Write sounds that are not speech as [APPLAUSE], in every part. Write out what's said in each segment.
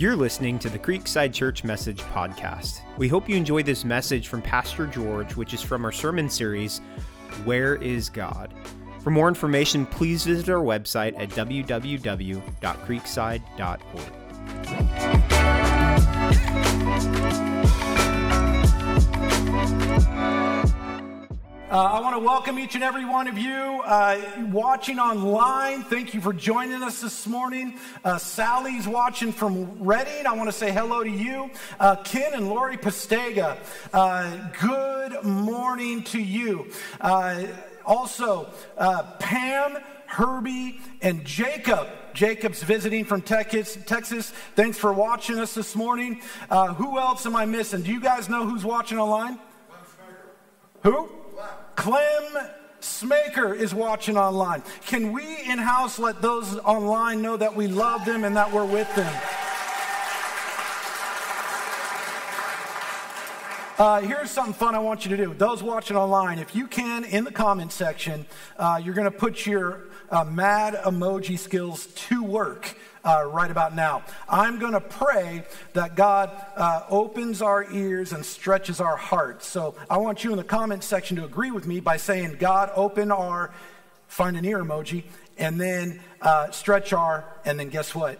You're listening to the Creekside Church Message Podcast. We hope you enjoy this message from Pastor George, which is from our sermon series, Where is God? For more information, please visit our website at www.creekside.org. Uh, I want to welcome each and every one of you uh, watching online. Thank you for joining us this morning. Uh, Sally's watching from Reading. I want to say hello to you. Uh, Ken and Lori Pastega, uh, good morning to you. Uh, also, Pam, Herbie, and Jacob. Jacob's visiting from Texas. Texas. Thanks for watching us this morning. who else am I missing? Do you guys know who's watching online? Who? Clem Smaker is watching online. Can we in house let those online know that we love them and that we're with them? Uh, here's something fun I want you to do. Those watching online, if you can, in the comment section, uh, you're going to put your uh, mad emoji skills to work uh, right about now. I'm going to pray that God uh, opens our ears and stretches our hearts. So I want you in the comment section to agree with me by saying, God, open our, find an ear emoji, and then uh, stretch our, and then guess what?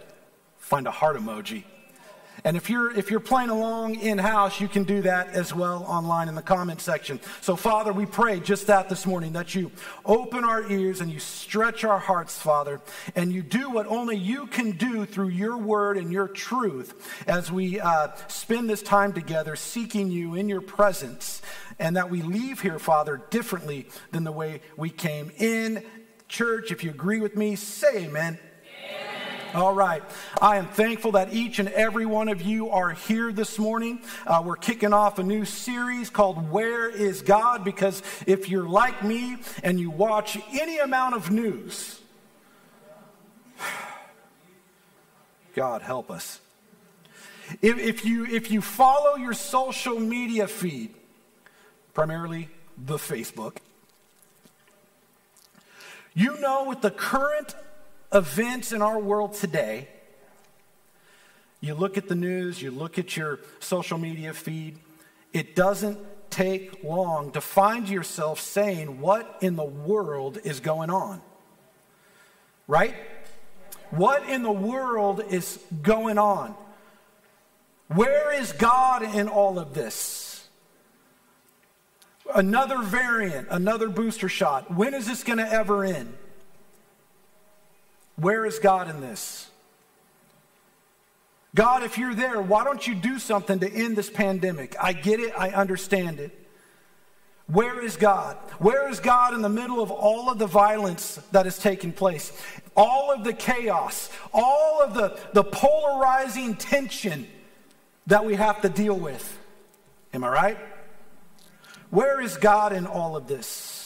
Find a heart emoji. And if you're, if you're playing along in house, you can do that as well online in the comment section. So, Father, we pray just that this morning that you open our ears and you stretch our hearts, Father, and you do what only you can do through your word and your truth as we uh, spend this time together seeking you in your presence, and that we leave here, Father, differently than the way we came in. Church, if you agree with me, say amen. All right. I am thankful that each and every one of you are here this morning. Uh, we're kicking off a new series called Where is God? Because if you're like me and you watch any amount of news, [SIGHS] God help us. If, if, you, if you follow your social media feed, primarily the Facebook, you know with the current events in our world today, you look at the news, you look at your social media feed, it doesn't take long to find yourself saying, What in the world is going on? Right? What in the world is going on? Where is God in all of this? Another variant, another booster shot. When is this going to ever end? Where is God in this? God, if you're there, why don't you do something to end this pandemic? I get it, I understand it. Where is God? Where is God in the middle of all of the violence that is taking place? All of the chaos, all of the, the polarizing tension that we have to deal with. Am I right? Where is God in all of this?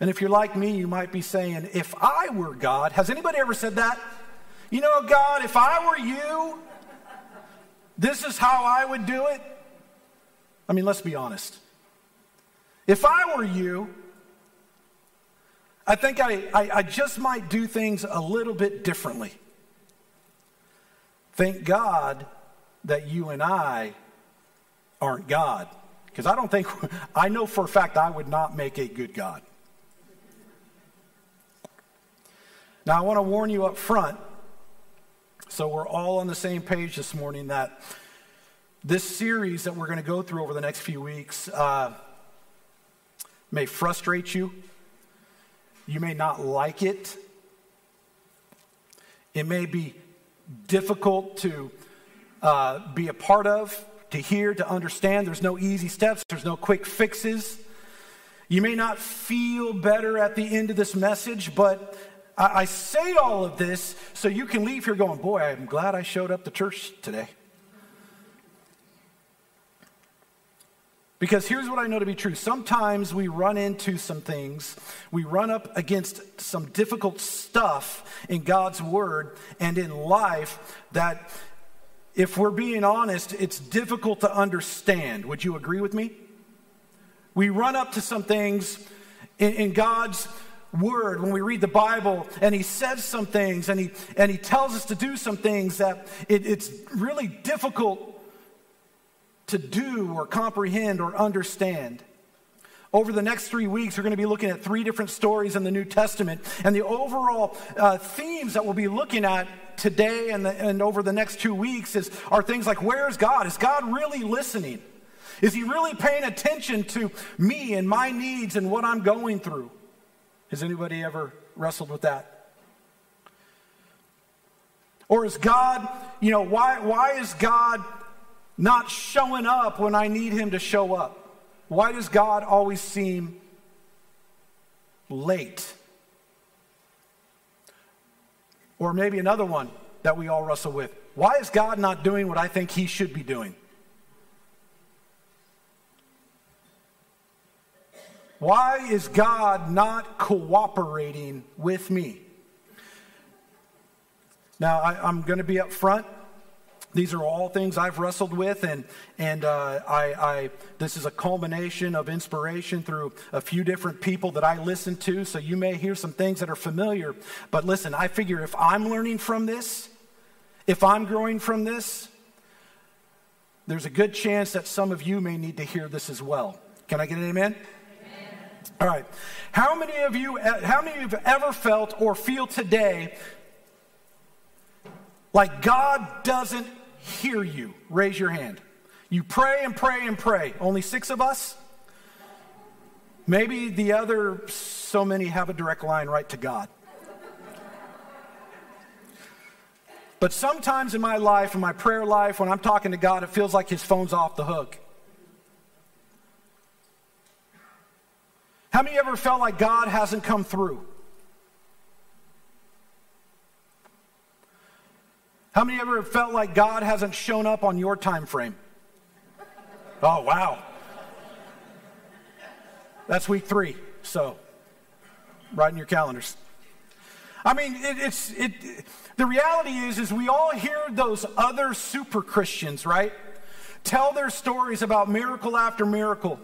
And if you're like me, you might be saying, if I were God, has anybody ever said that? You know, God, if I were you, this is how I would do it. I mean, let's be honest. If I were you, I think I, I, I, just might do things a little bit differently. Thank God that you and I aren't God. Because I don't think, [LAUGHS] I know for a fact I would not make a good God. Now, I want to warn you up front, so we're all on the same page this morning, that this series that we're going to go through over the next few weeks uh, may frustrate you. You may not like it. It may be difficult to uh, be a part of, to hear, to understand. There's no easy steps, there's no quick fixes. You may not feel better at the end of this message, but I, I say all of this so you can leave here going, Boy, I'm glad I showed up to church today. Because here's what I know to be true. Sometimes we run into some things, we run up against some difficult stuff in God's Word and in life that, if we're being honest, it's difficult to understand. Would you agree with me? We run up to some things in, in God's word, when we read the Bible and he says some things and he, and he tells us to do some things that it, it's really difficult to do or comprehend or understand. Over the next three weeks, we're going to be looking at three different stories in the New Testament. And the overall uh, themes that we'll be looking at today and, the, and over the next two weeks is, are things like where is God? Is God really listening? Is he really paying attention to me and my needs and what I'm going through? Has anybody ever wrestled with that? Or is God, you know, why, why is God not showing up when I need him to show up? Why does God always seem late? Or maybe another one that we all wrestle with. Why is God not doing what I think he should be doing? Why is God not cooperating with me? Now, I, am going to be up front. These are all things I've wrestled with, and, and uh, I, I, this is a culmination of inspiration through a few different people that I listen to. So you may hear some things that are familiar. But listen, I figure if I'm learning from this, if I'm growing from this, there's a good chance that some of you may need to hear this as well. Can I get an amen? All right. How many of you, uh, how many of you have ever felt or feel today like God doesn't hear you? Raise your hand. You pray and pray and pray. Only six of us? Maybe the other so many have a direct line right to God. But sometimes in my life, in my prayer life, when I'm talking to God, it feels like his phone's off the hook. How many ever felt like God hasn't come through? How many ever felt like God hasn't shown up on your time frame? Oh, wow. That's week three, so write in your calendars. I mean, it, it's it. The reality is, is we all hear those other super Christians, right? Tell their stories about miracle after miracle.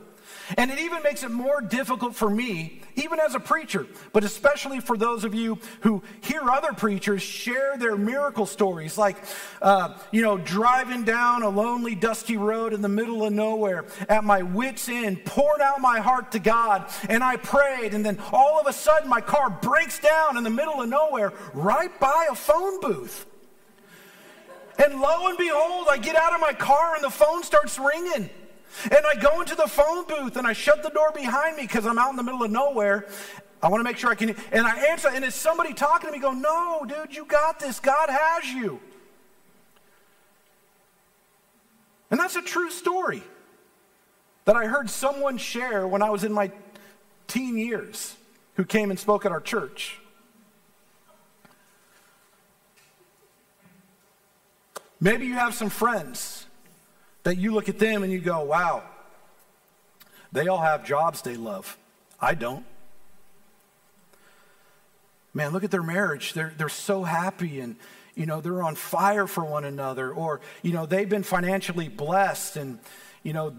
And it even makes it more difficult for me, even as a preacher, but especially for those of you who hear other preachers share their miracle stories, like, uh, you know, driving down a lonely, dusty road in the middle of nowhere at my wits' end, poured out my heart to God, and I prayed, and then all of a sudden my car breaks down in the middle of nowhere right by a phone booth. And lo and behold, I get out of my car and the phone starts ringing. And I go into the phone booth and I shut the door behind me because I'm out in the middle of nowhere. I want to make sure I can. And I answer, and it's somebody talking to me, go, No, dude, you got this. God has you. And that's a true story that I heard someone share when I was in my teen years who came and spoke at our church. Maybe you have some friends that you look at them and you go, wow, they all have jobs they love. I don't. Man, look at their marriage. They're, they're so happy and, you know, they're on fire for one another. Or, you know, they've been financially blessed and, you know,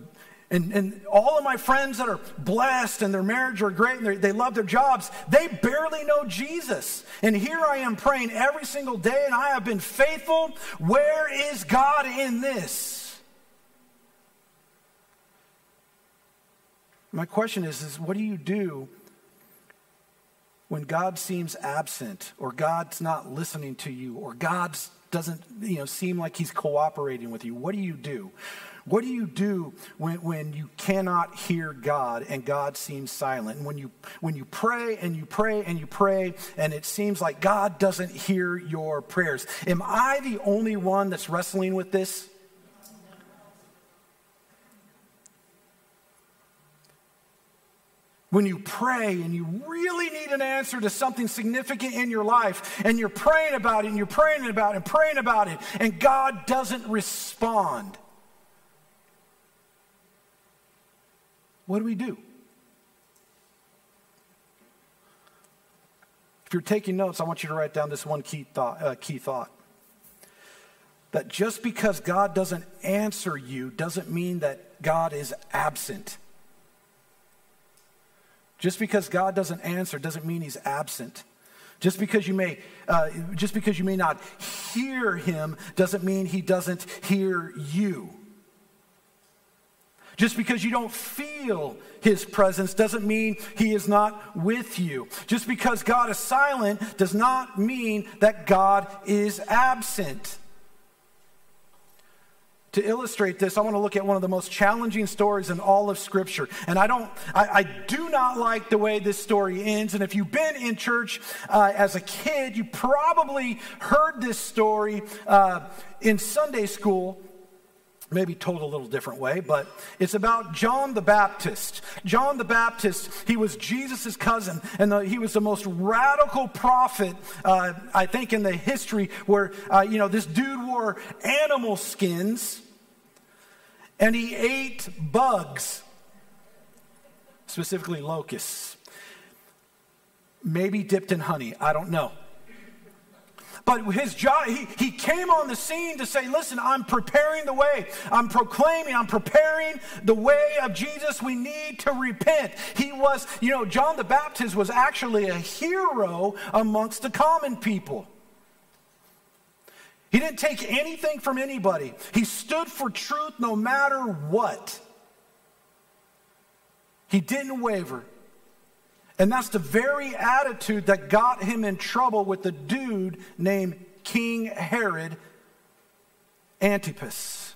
and, and all of my friends that are blessed and their marriage are great and they love their jobs, they barely know Jesus. And here I am praying every single day and I have been faithful. Where is God in this? My question is, is what do you do when God seems absent or God's not listening to you or God doesn't you know, seem like he's cooperating with you? What do you do? What do you do when, when you cannot hear God and God seems silent? And when you, when you pray and you pray and you pray and it seems like God doesn't hear your prayers? Am I the only one that's wrestling with this? When you pray and you really need an answer to something significant in your life and you're praying about it and you're praying about it and praying about it and God doesn't respond. What do we do? If you're taking notes, I want you to write down this one key thought. Uh, key thought. That just because God doesn't answer you doesn't mean that God is absent. Just because God doesn't answer doesn't mean he's absent. Just because you may, uh, just because you may not hear him doesn't mean he doesn't hear you. Just because you don't feel his presence doesn't mean he is not with you. Just because God is silent does not mean that God is absent. To illustrate this, I want to look at one of the most challenging stories in all of Scripture. And I don't, I, I do not like the way this story ends. And if you've been in church uh, as a kid, you probably heard this story uh, in Sunday school maybe told a little different way, but it's about John the Baptist. John the Baptist, he was Jesus' cousin, and the, he was the most radical prophet, uh, I think, in the history where, uh, you know, this dude wore animal skins and he ate bugs, specifically locusts. Maybe dipped in honey, I don't know. But his job, he, he came on the scene to say, listen, I'm preparing the way. I'm proclaiming, I'm preparing the way of Jesus. We need to repent. He was, you know, John the Baptist was actually a hero amongst the common people. He didn't take anything from anybody. He stood for truth no matter what. He didn't waver. And that's the very attitude that got him in trouble with the dude named King Herod Antipas.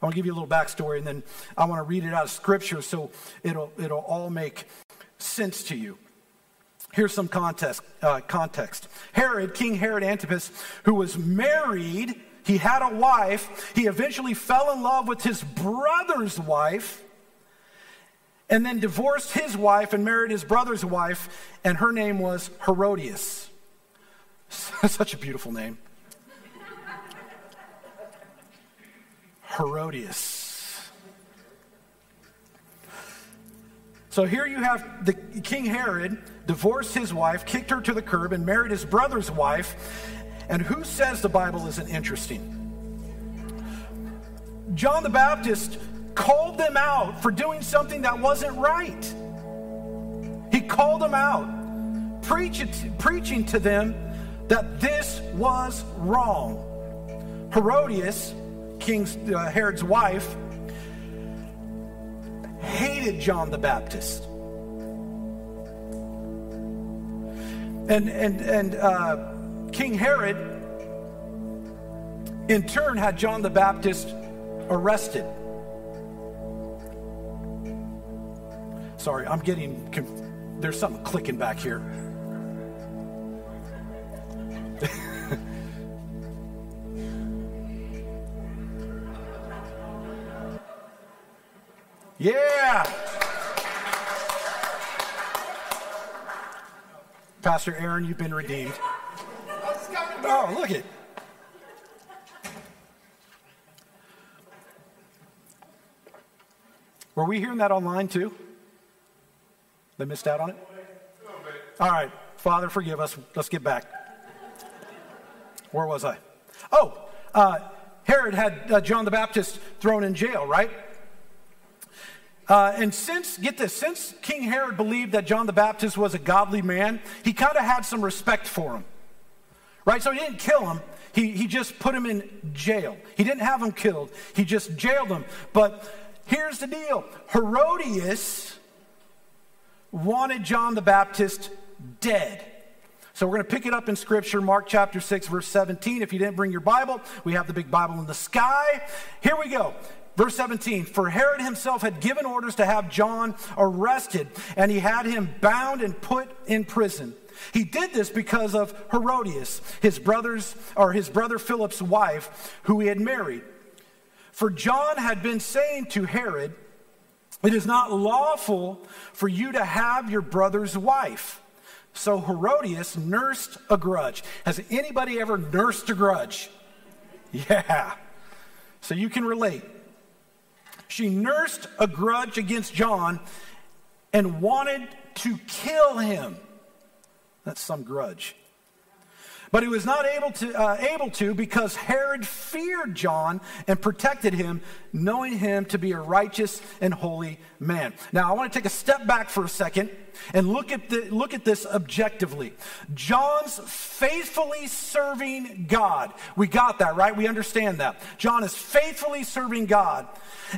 I want to give you a little backstory and then I want to read it out of scripture so it'll, it'll all make sense to you. Here's some context, uh, context. Herod, King Herod Antipas, who was married, he had a wife. He eventually fell in love with his brother's wife and then divorced his wife and married his brother's wife, and her name was Herodias. [LAUGHS] Such a beautiful name. Herodias. So here you have the King Herod divorced his wife, kicked her to the curb, and married his brother's wife. And who says the Bible isn't interesting? John the Baptist called them out for doing something that wasn't right. He called them out, preach preaching to them that this was wrong. Herodias, King uh, Herod's wife, hated John the Baptist. And, and, and uh, King Herod, in turn, had John the Baptist arrested. Sorry, I'm getting, there's something clicking back here. [LAUGHS] yeah. Pastor Aaron, you've been redeemed. Oh, look it. Were we hearing that online too? They missed out on it? All right. Father, forgive us. Let's get back. Where was I? Oh, uh, Herod had uh, John the Baptist thrown in jail, right? Uh, and since, get this, since King Herod believed that John the Baptist was a godly man, he kind of had some respect for him. Right? So he didn't kill him, he, he just put him in jail. He didn't have him killed, he just jailed him. But here's the deal Herodias wanted John the Baptist dead. So we're going to pick it up in Scripture, Mark chapter 6, verse 17. If you didn't bring your Bible, we have the big Bible in the sky. Here we go. Verse 17, for Herod himself had given orders to have John arrested, and he had him bound and put in prison. He did this because of Herodias, his brother's or his brother Philip's wife, who he had married. For John had been saying to Herod, It is not lawful for you to have your brother's wife. So Herodias nursed a grudge. Has anybody ever nursed a grudge? [LAUGHS] Yeah. So you can relate. She nursed a grudge against John and wanted to kill him. That's some grudge. But he was not able to, uh, able to because Herod feared John and protected him, knowing him to be a righteous and holy man. Now, I want to take a step back for a second and look at, the, look at this objectively. John's faithfully serving God. We got that, right? We understand that. John is faithfully serving God.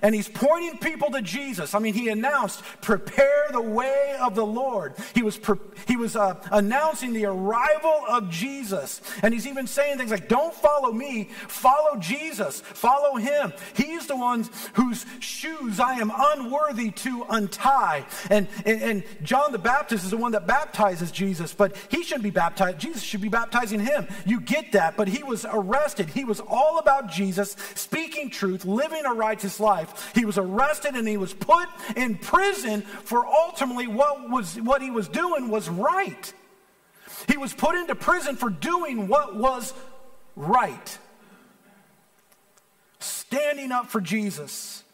And he's pointing people to Jesus. I mean, he announced, prepare the way of the Lord. He was, pre- he was uh, announcing the arrival of Jesus. And he's even saying things like, don't follow me, follow Jesus, follow him. He's the one whose shoes I am unworthy to untie. And, and, and John the Baptist is the one that baptizes Jesus, but he shouldn't be baptized. Jesus should be baptizing him. You get that, but he was arrested. He was all about Jesus, speaking truth, living a righteous life. He was arrested and he was put in prison for ultimately what was what he was doing was right. He was put into prison for doing what was right. Standing up for Jesus.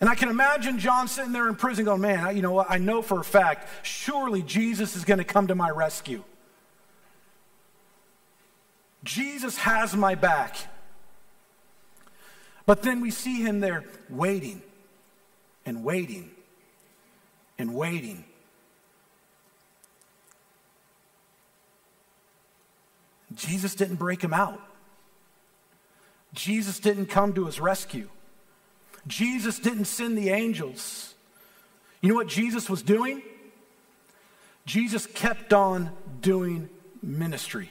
And I can imagine John sitting there in prison going, Man, you know what? I know for a fact, surely Jesus is going to come to my rescue. Jesus has my back. But then we see him there waiting and waiting and waiting. Jesus didn't break him out. Jesus didn't come to his rescue. Jesus didn't send the angels. You know what Jesus was doing? Jesus kept on doing ministry.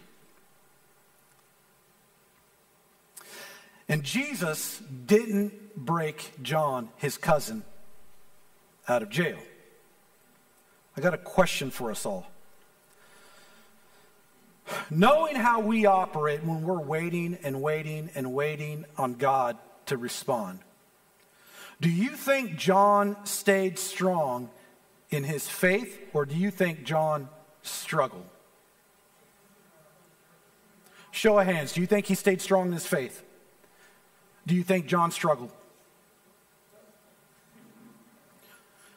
And Jesus didn't break John, his cousin, out of jail. I got a question for us all. Knowing how we operate when we're waiting and waiting and waiting on God to respond, do you think John stayed strong in his faith, or do you think John struggled? Show of hands. Do you think he stayed strong in his faith? Do you think John struggled?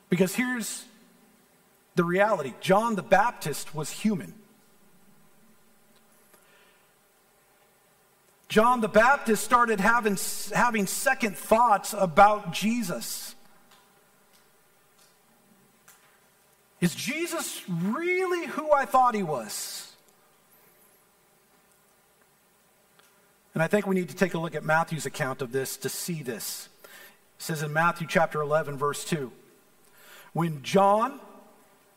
Because here's the reality John the Baptist was human. John the Baptist started having, having second thoughts about Jesus. Is Jesus really who I thought he was? And I think we need to take a look at Matthew's account of this to see this. It says in Matthew chapter 11, verse 2 When John,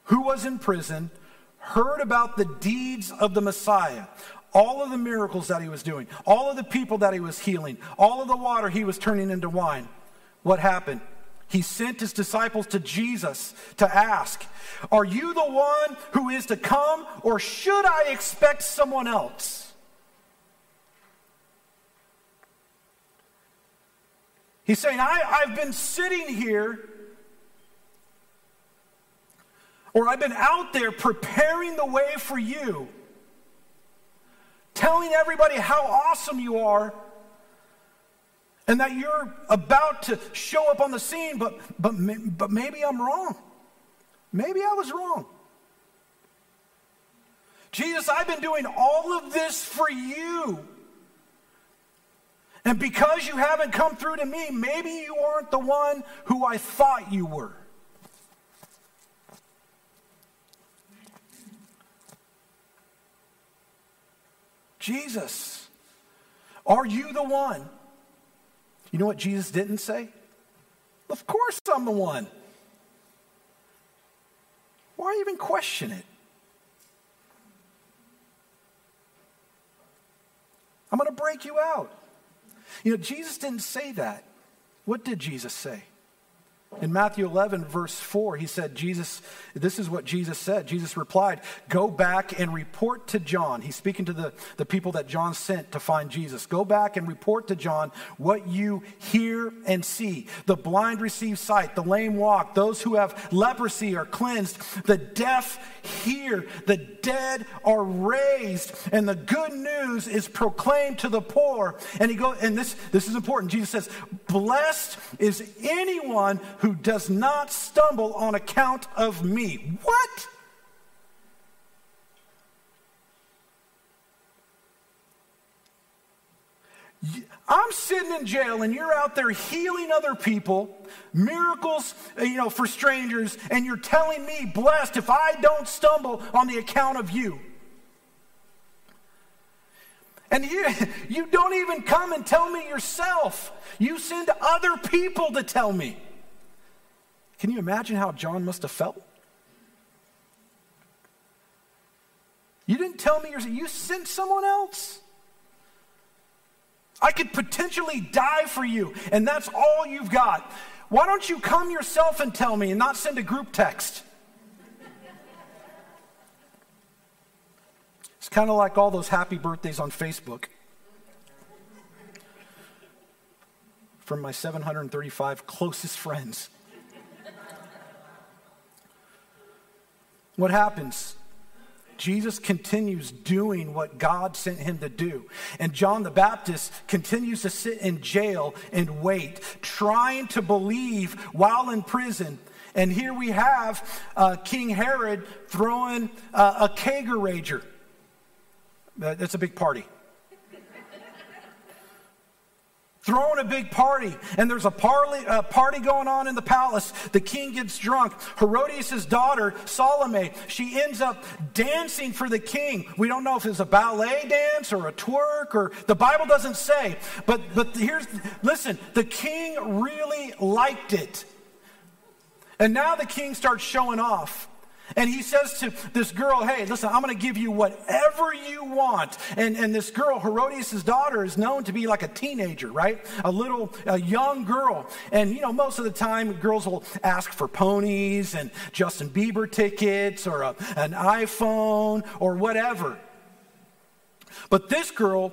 who was in prison, heard about the deeds of the Messiah, all of the miracles that he was doing, all of the people that he was healing, all of the water he was turning into wine. What happened? He sent his disciples to Jesus to ask, Are you the one who is to come, or should I expect someone else? He's saying, I, have been sitting here, or I've been out there preparing the way for you telling everybody how awesome you are and that you're about to show up on the scene, but, but, but maybe I'm wrong. Maybe I was wrong. Jesus, I've been doing all of this for you. And because you haven't come through to me, maybe you aren't the one who I thought you were. Jesus, are you the one? You know what Jesus didn't say? Of course I'm the one. Why even question it? I'm going to break you out. You know, Jesus didn't say that. What did Jesus say? In Matthew 11, verse 4, he said, Jesus, this is what Jesus said. Jesus replied, Go back and report to John. He's speaking to the, the people that John sent to find Jesus. Go back and report to John what you hear and see. The blind receive sight, the lame walk, those who have leprosy are cleansed, the deaf hear, the dead are raised, and the good news is proclaimed to the poor. And he goes, and this, this is important. Jesus says, Blessed is anyone who who does not stumble on account of me. What? I'm sitting in jail and you're out there healing other people, miracles, uh, you know, for strangers, and you're telling me, blessed if I don't stumble on the account of you. And you, [LAUGHS] you don't even come and tell me yourself. You send other people to tell me. Can you imagine how John must have felt? You didn't tell me you sent someone else. I could potentially die for you, and that's all you've got. Why don't you come yourself and tell me and not send a group text? It's kind of like all those happy birthdays on Facebook. From my 735 closest friends. What happens? Jesus continues doing what God sent him to do. And John the Baptist continues to sit in jail and wait, trying to believe while in prison. And here we have uh, King Herod throwing uh, a kegerager. That's a big party throwing a big party, and there's a party, uh, party going on in the palace. The king gets drunk. Herodias' daughter, Salome, she ends up dancing for the king. We don't know if it's a ballet dance or a twerk, or the Bible doesn't say. But, but here's, listen, the king really liked it. And now the king starts showing off. And he says to this girl, Hey, listen, I'm going to give you whatever you want. And, and this girl, Herodias' daughter, is known to be like a teenager, right? A little, a young girl. And, you know, most of the time, girls will ask for ponies and Justin Bieber tickets or a, an iPhone or whatever. But this girl,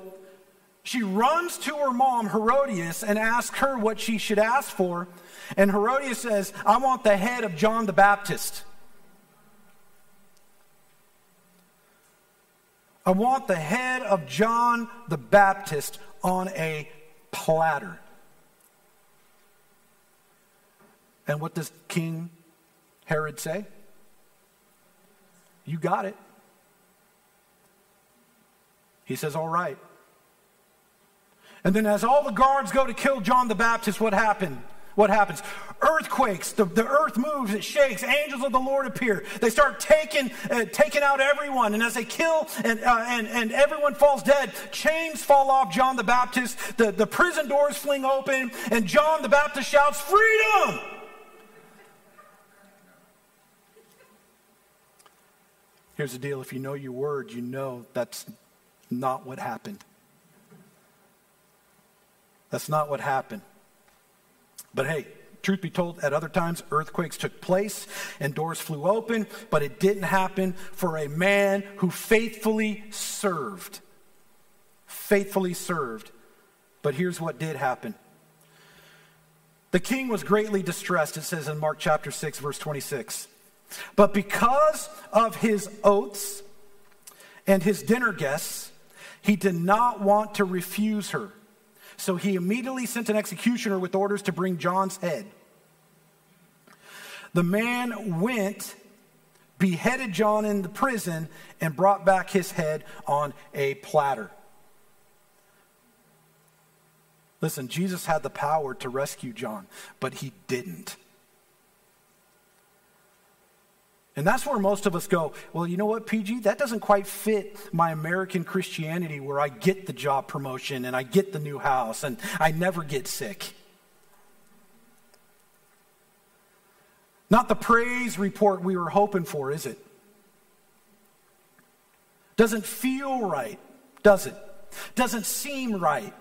she runs to her mom, Herodias, and asks her what she should ask for. And Herodias says, I want the head of John the Baptist. I want the head of John the Baptist on a platter. And what does King Herod say? You got it. He says, All right. And then, as all the guards go to kill John the Baptist, what happened? What happens? Earthquakes, the, the earth moves, it shakes, angels of the Lord appear. They start taking, uh, taking out everyone. And as they kill and, uh, and, and everyone falls dead, chains fall off John the Baptist, the, the prison doors fling open, and John the Baptist shouts, Freedom! Here's the deal if you know your word, you know that's not what happened. That's not what happened. But hey, truth be told, at other times, earthquakes took place and doors flew open, but it didn't happen for a man who faithfully served. Faithfully served. But here's what did happen. The king was greatly distressed, it says in Mark chapter 6, verse 26. But because of his oaths and his dinner guests, he did not want to refuse her. So he immediately sent an executioner with orders to bring John's head. The man went, beheaded John in the prison, and brought back his head on a platter. Listen, Jesus had the power to rescue John, but he didn't. And that's where most of us go, well, you know what, PG? That doesn't quite fit my American Christianity where I get the job promotion and I get the new house and I never get sick. Not the praise report we were hoping for, is it? Doesn't feel right, does it? Doesn't seem right.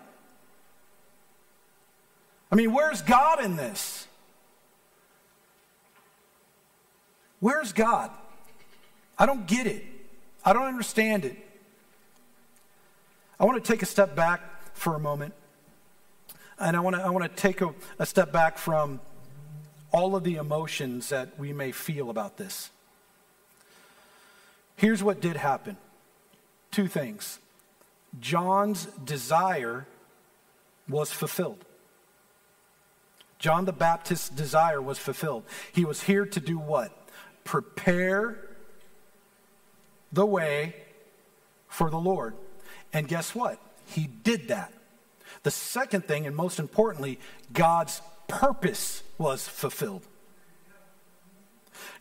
I mean, where's God in this? Where's God? I don't get it. I don't understand it. I want to take a step back for a moment. And I want to, I want to take a, a step back from all of the emotions that we may feel about this. Here's what did happen two things John's desire was fulfilled. John the Baptist's desire was fulfilled. He was here to do what? Prepare the way for the Lord. And guess what? He did that. The second thing, and most importantly, God's purpose was fulfilled.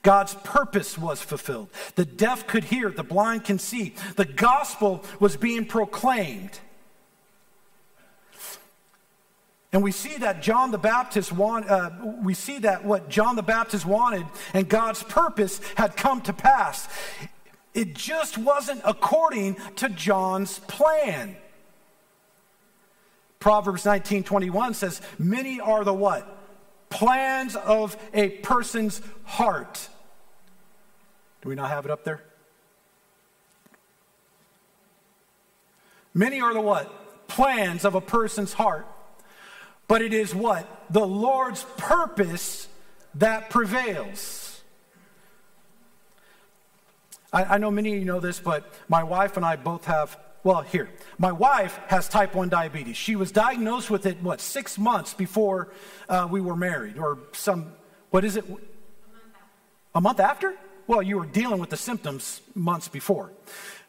God's purpose was fulfilled. The deaf could hear, the blind can see. The gospel was being proclaimed. And we see that John the Baptist want, uh, we see that what John the Baptist wanted and God's purpose had come to pass. It just wasn't according to John's plan. Proverbs 19:21 says, "Many are the what? Plans of a person's heart." Do we not have it up there? Many are the what? Plans of a person's heart. But it is what? The Lord's purpose that prevails. I, I, know many of you know this, but my wife and I both have, well, here. My wife has type 1 diabetes. She was diagnosed with it, what, six months before uh, we were married, or some, what is it? A month, a month after? Well, you were dealing with the symptoms months before.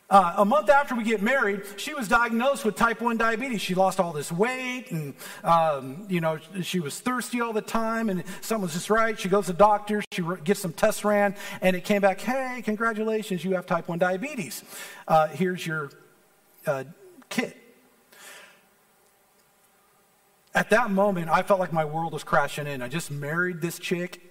Uh, a month after we get married, she was diagnosed with type 1 diabetes. She lost all this weight and, um, you know, she was thirsty all the time and something was just right. She goes to the doctor, she gets some tests ran, and it came back, hey, congratulations, you have type 1 diabetes. Uh, here's your uh, kit. At that moment, I felt like my world was crashing in. I just married this chick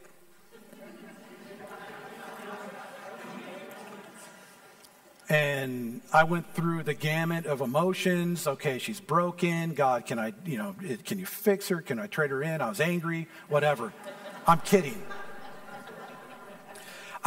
and I went through the gamut of emotions. Okay, she's broken. God, can I, you know, can you fix her? Can I trade her in? I was angry, whatever. I'm kidding.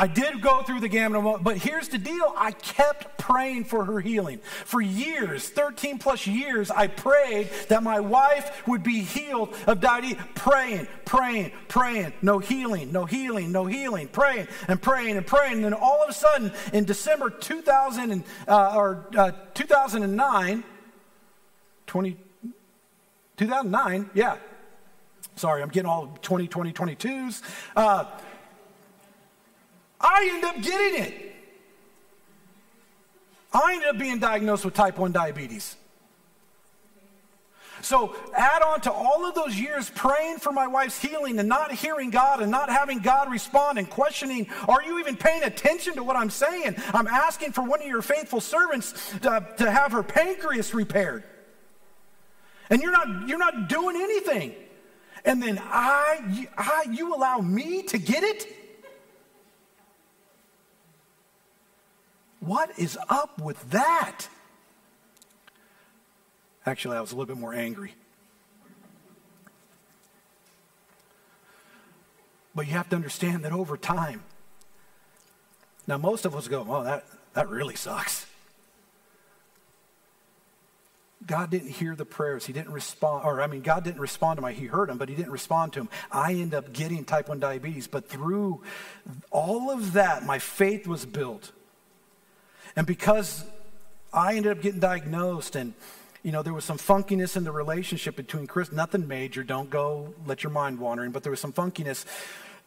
I did go through the gamut, but here's the deal. I kept praying for her healing. For years, 13 plus years, I prayed that my wife would be healed of diabetes. Praying, praying, praying. No healing, no healing, no healing. Praying and praying and praying. And then all of a sudden, in December 2000 uh, or uh, 2009, 20, 2009, yeah. Sorry, I'm getting all 2020, 22s. Uh, I end up getting it. I ended up being diagnosed with type 1 diabetes. So, add on to all of those years praying for my wife's healing and not hearing God and not having God respond and questioning, are you even paying attention to what I'm saying? I'm asking for one of your faithful servants to, to have her pancreas repaired. And you're not, you're not doing anything. And then I, I, you allow me to get it? What is up with that? Actually, I was a little bit more angry. But you have to understand that over time, now most of us go, oh, that, that really sucks. God didn't hear the prayers. He didn't respond, or I mean, God didn't respond to my, he heard him, but he didn't respond to him. I end up getting type 1 diabetes. But through all of that, my faith was built. And because I ended up getting diagnosed and you know, there was some funkiness in the relationship between Chris, nothing major, don't go let your mind wandering, but there was some funkiness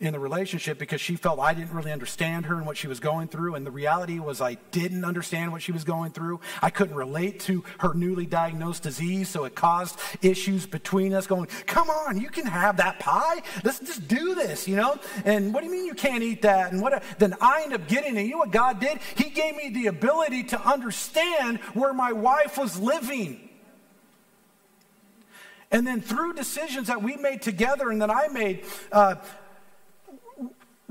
in the relationship because she felt I didn't really understand her and what she was going through. And the reality was, I didn't understand what she was going through. I couldn't relate to her newly diagnosed disease, so it caused issues between us going, Come on, you can have that pie. Let's just do this, you know? And what do you mean you can't eat that? And what? Then I end up getting it. You know what God did? He gave me the ability to understand where my wife was living. And then through decisions that we made together and that I made, uh,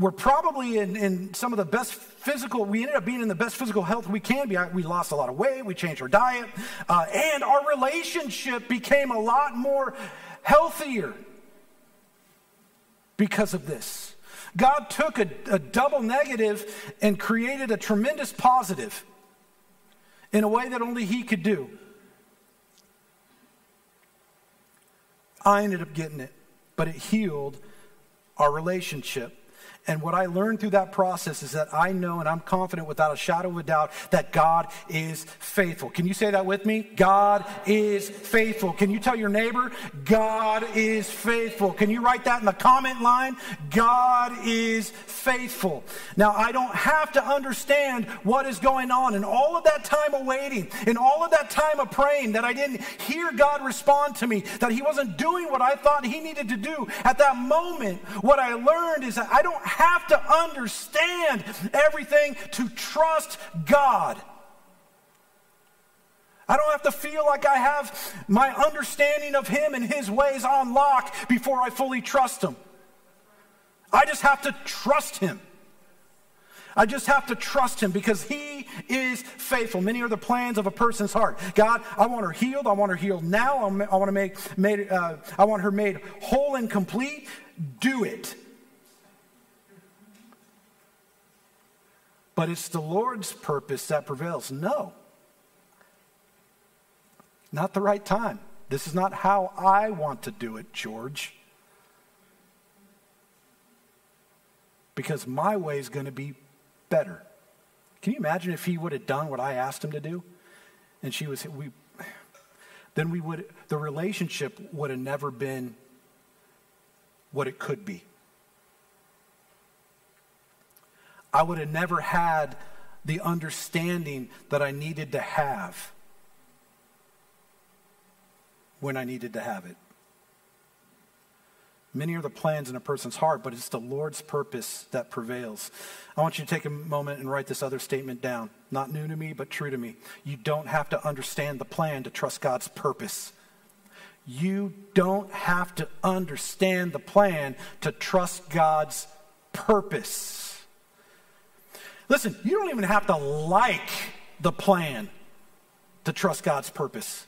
we're probably in, in some of the best physical, we ended up being in the best physical health we can be. We lost a lot of weight, we changed our diet, uh, and our relationship became a lot more healthier because of this. God took a, a double negative and created a tremendous positive in a way that only He could do. I ended up getting it, but it healed our relationship And what I learned through that process is that I know and I'm confident without a shadow of a doubt that God is faithful. Can you say that with me? God is faithful. Can you tell your neighbor, God is faithful? Can you write that in the comment line? God is faithful. Now, I don't have to understand what is going on in all of that time of waiting, in all of that time of praying, that I didn't hear God respond to me, that He wasn't doing what I thought He needed to do. At that moment, what I learned is that I don't have to understand everything to trust God. I don't have to feel like I have my understanding of Him and His ways on lock before I fully trust Him. I just have to trust Him. I just have to trust Him because He is faithful. Many are the plans of a person's heart. God, I want her healed. I want her healed now. I want to make made. Uh, I want her made whole and complete. Do it. But it's the Lord's purpose that prevails. No. Not the right time. This is not how I want to do it, George. Because my way is going to be better. Can you imagine if he would have done what I asked him to do? And she was, we, then we would, the relationship would have never been what it could be. I would have never had the understanding that I needed to have when I needed to have it. Many are the plans in a person's heart, but it's the Lord's purpose that prevails. I want you to take a moment and write this other statement down. Not new to me, but true to me. You don't have to understand the plan to trust God's purpose. You don't have to understand the plan to trust God's purpose. Listen, you don't even have to like the plan to trust God's purpose.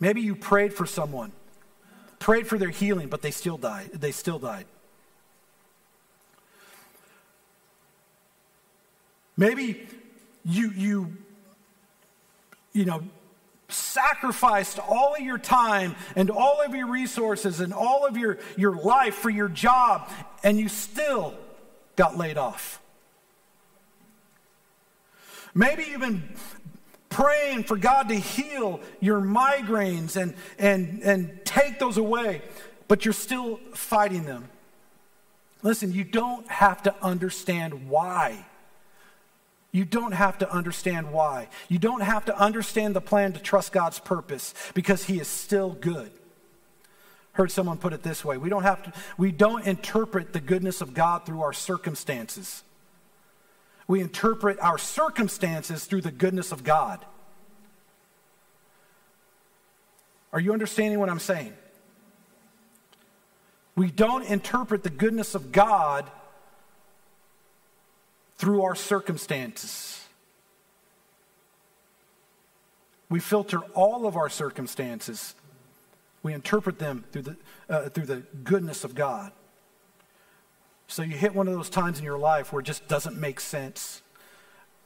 Maybe you prayed for someone, prayed for their healing, but they still died. They still died. Maybe you you you know sacrificed all of your time and all of your resources and all of your, your life for your job, and you still got laid off. Maybe you've been praying for God to heal your migraines and, and, and take those away, but you're still fighting them. Listen, you don't have to understand why. You don't have to understand why. You don't have to understand the plan to trust God's purpose because He is still good. Heard someone put it this way we don't, have to, we don't interpret the goodness of God through our circumstances. We interpret our circumstances through the goodness of God. Are you understanding what I'm saying? We don't interpret the goodness of God through our circumstances. We filter all of our circumstances we interpret them through the, uh, through the goodness of God. So you hit one of those times in your life where it just doesn't make sense,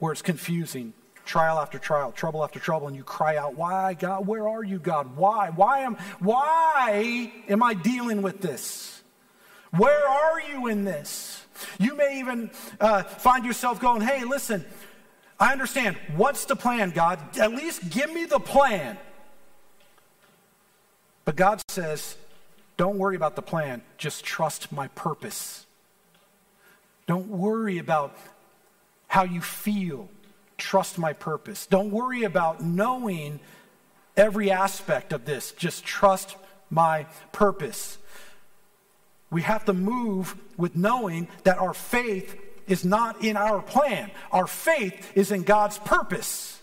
where it's confusing, trial after trial, trouble after trouble, and you cry out, Why, God? Where are you, God? Why? Why am, why am I dealing with this? Where are you in this? You may even uh, find yourself going, Hey, listen, I understand. What's the plan, God? At least give me the plan. But God says, don't worry about the plan, just trust my purpose. Don't worry about how you feel, trust my purpose. Don't worry about knowing every aspect of this, just trust my purpose. We have to move with knowing that our faith is not in our plan. Our faith is in God's purpose.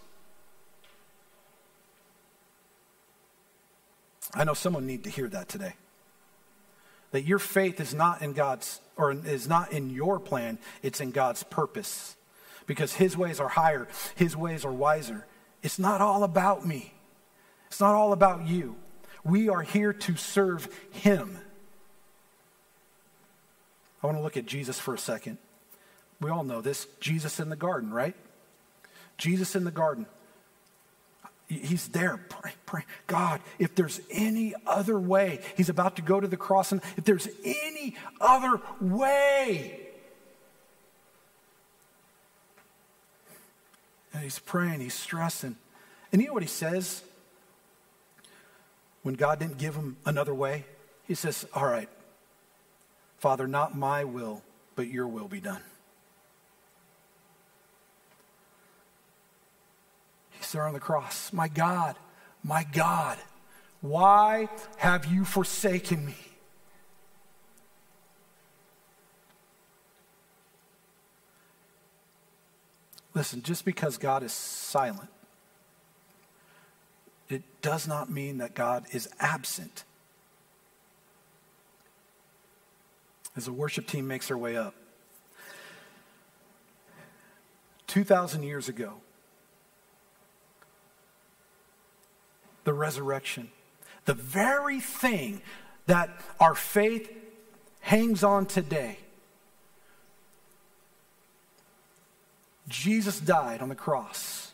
I know someone need to hear that today. That your faith is not in God's or is not in your plan, it's in God's purpose. Because his ways are higher, his ways are wiser. It's not all about me. It's not all about you. We are here to serve him. I want to look at Jesus for a second. We all know this. Jesus in the garden, right? Jesus in the garden. He's there praying, praying. God, if there's any other way, he's about to go to the cross, and if there's any other way, and he's praying, he's stressing. And you know what he says when God didn't give him another way? He says, All right, Father, not my will, but your will be done. He's there on the cross. My God, my God, why have you forsaken me? Listen, just because God is silent, it does not mean that God is absent. As the worship team makes their way up, 2,000 years ago, the resurrection, the very thing that our faith hangs on today. Jesus died on the cross.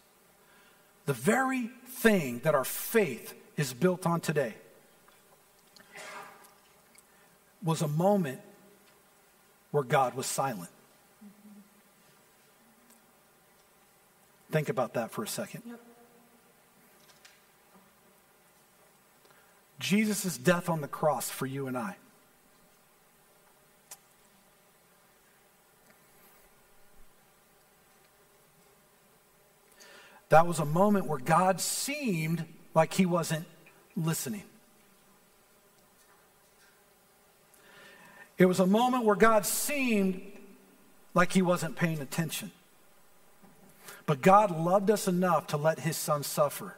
The very thing that our faith is built on today was a moment where God was silent. Think about that for a second. Yep. Jesus' death on the cross for you and I. That was a moment where God seemed like he wasn't listening. It was a moment where God seemed like he wasn't paying attention. But God loved us enough to let his son suffer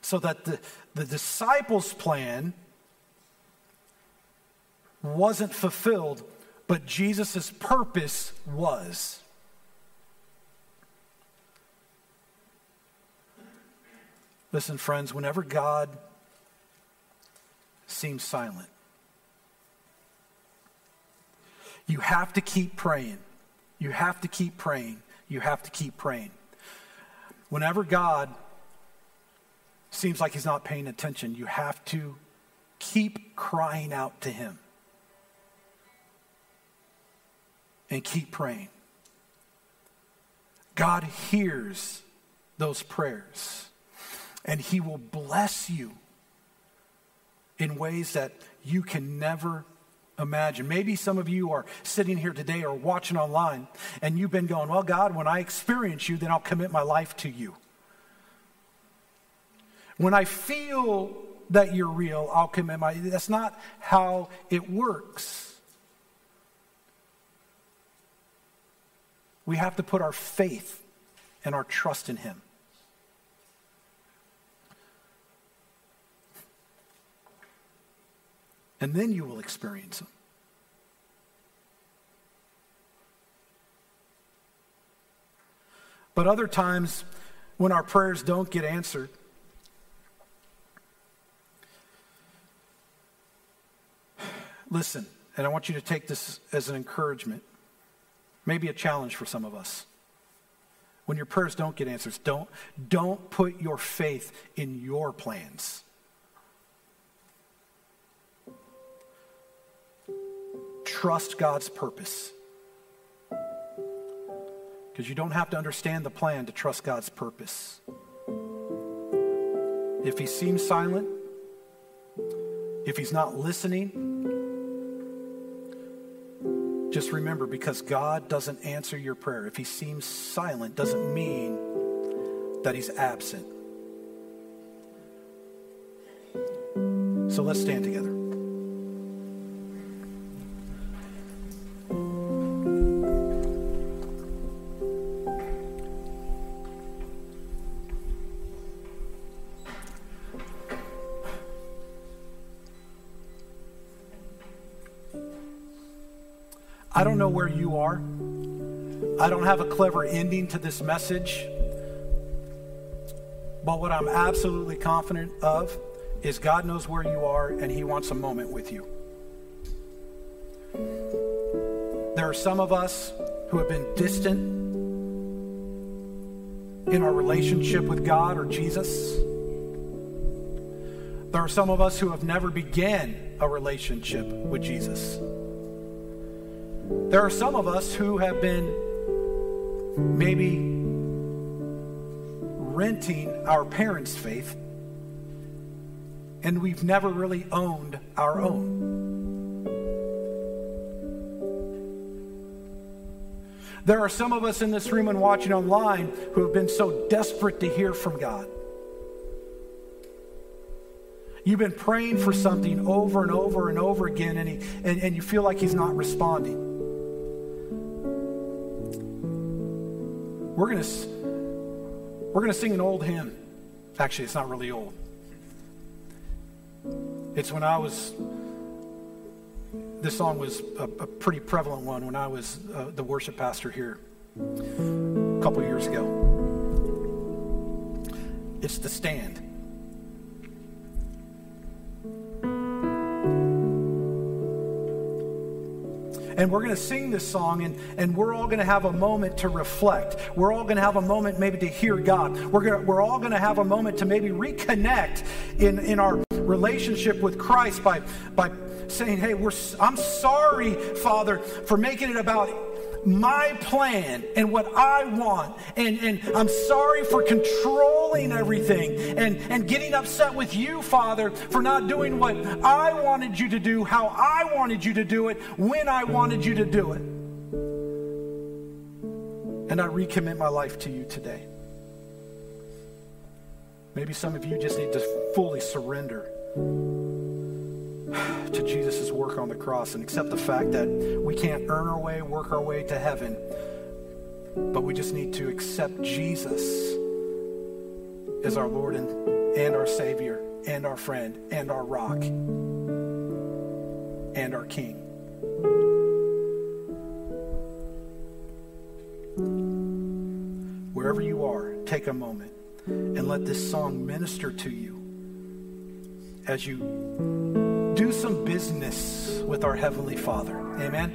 so that the, the disciples' plan wasn't fulfilled, but Jesus' purpose was. Listen, friends, whenever God seems silent, you have to keep praying. You have to keep praying. You have to keep praying. Whenever God seems like he's not paying attention, you have to keep crying out to him and keep praying. God hears those prayers and he will bless you in ways that you can never imagine. Maybe some of you are sitting here today or watching online and you've been going, Well, God, when I experience you, then I'll commit my life to you. When I feel that you're real, I'll commit my. That's not how it works. We have to put our faith and our trust in Him. And then you will experience Him. But other times, when our prayers don't get answered, Listen, and I want you to take this as an encouragement, maybe a challenge for some of us. When your prayers don't get answers, don't, don't put your faith in your plans. Trust God's purpose. Because you don't have to understand the plan to trust God's purpose. If he seems silent, if he's not listening, just remember because God doesn't answer your prayer, if he seems silent, doesn't mean that he's absent. So let's stand together. I don't have a clever ending to this message. But what I'm absolutely confident of is God knows where you are and He wants a moment with you. There are some of us who have been distant in our relationship with God or Jesus. There are some of us who have never began a relationship with Jesus. There are some of us who have been maybe renting our parents' faith and we've never really owned our own. There are some of us in this room and watching online who have been so desperate to hear from God. You've been praying for something over and over and over again, and, he, and, and you feel like He's not responding. We're going to we're going to sing an old hymn. Actually, it's not really old. It's when I was, this song was a, a pretty prevalent one when I was uh, the worship pastor here a couple years ago. It's The Stand. And we're going to sing this song and, and we're all going to have a moment to reflect. We're all going to have a moment maybe to hear god. We're, to, we're all going to have a moment to maybe reconnect in, in our relationship with christ by, by saying hey we're, i'm sorry father for making it about my plan and what I want. And, and I'm sorry for controlling everything and, and getting upset with you, Father, for not doing what I wanted you to do, how I wanted you to do it, when I wanted you to do it. And I recommit my life to you today. Maybe some of you just need to fully surrender to Jesus' work on the cross and accept the fact that we can't earn our way, work our way to heaven, but we just need to accept Jesus as our Lord and, and our Savior and our friend and our rock and our King. Wherever you are, take a moment and let this song minister to you as you do some business with our Heavenly Father. Amen.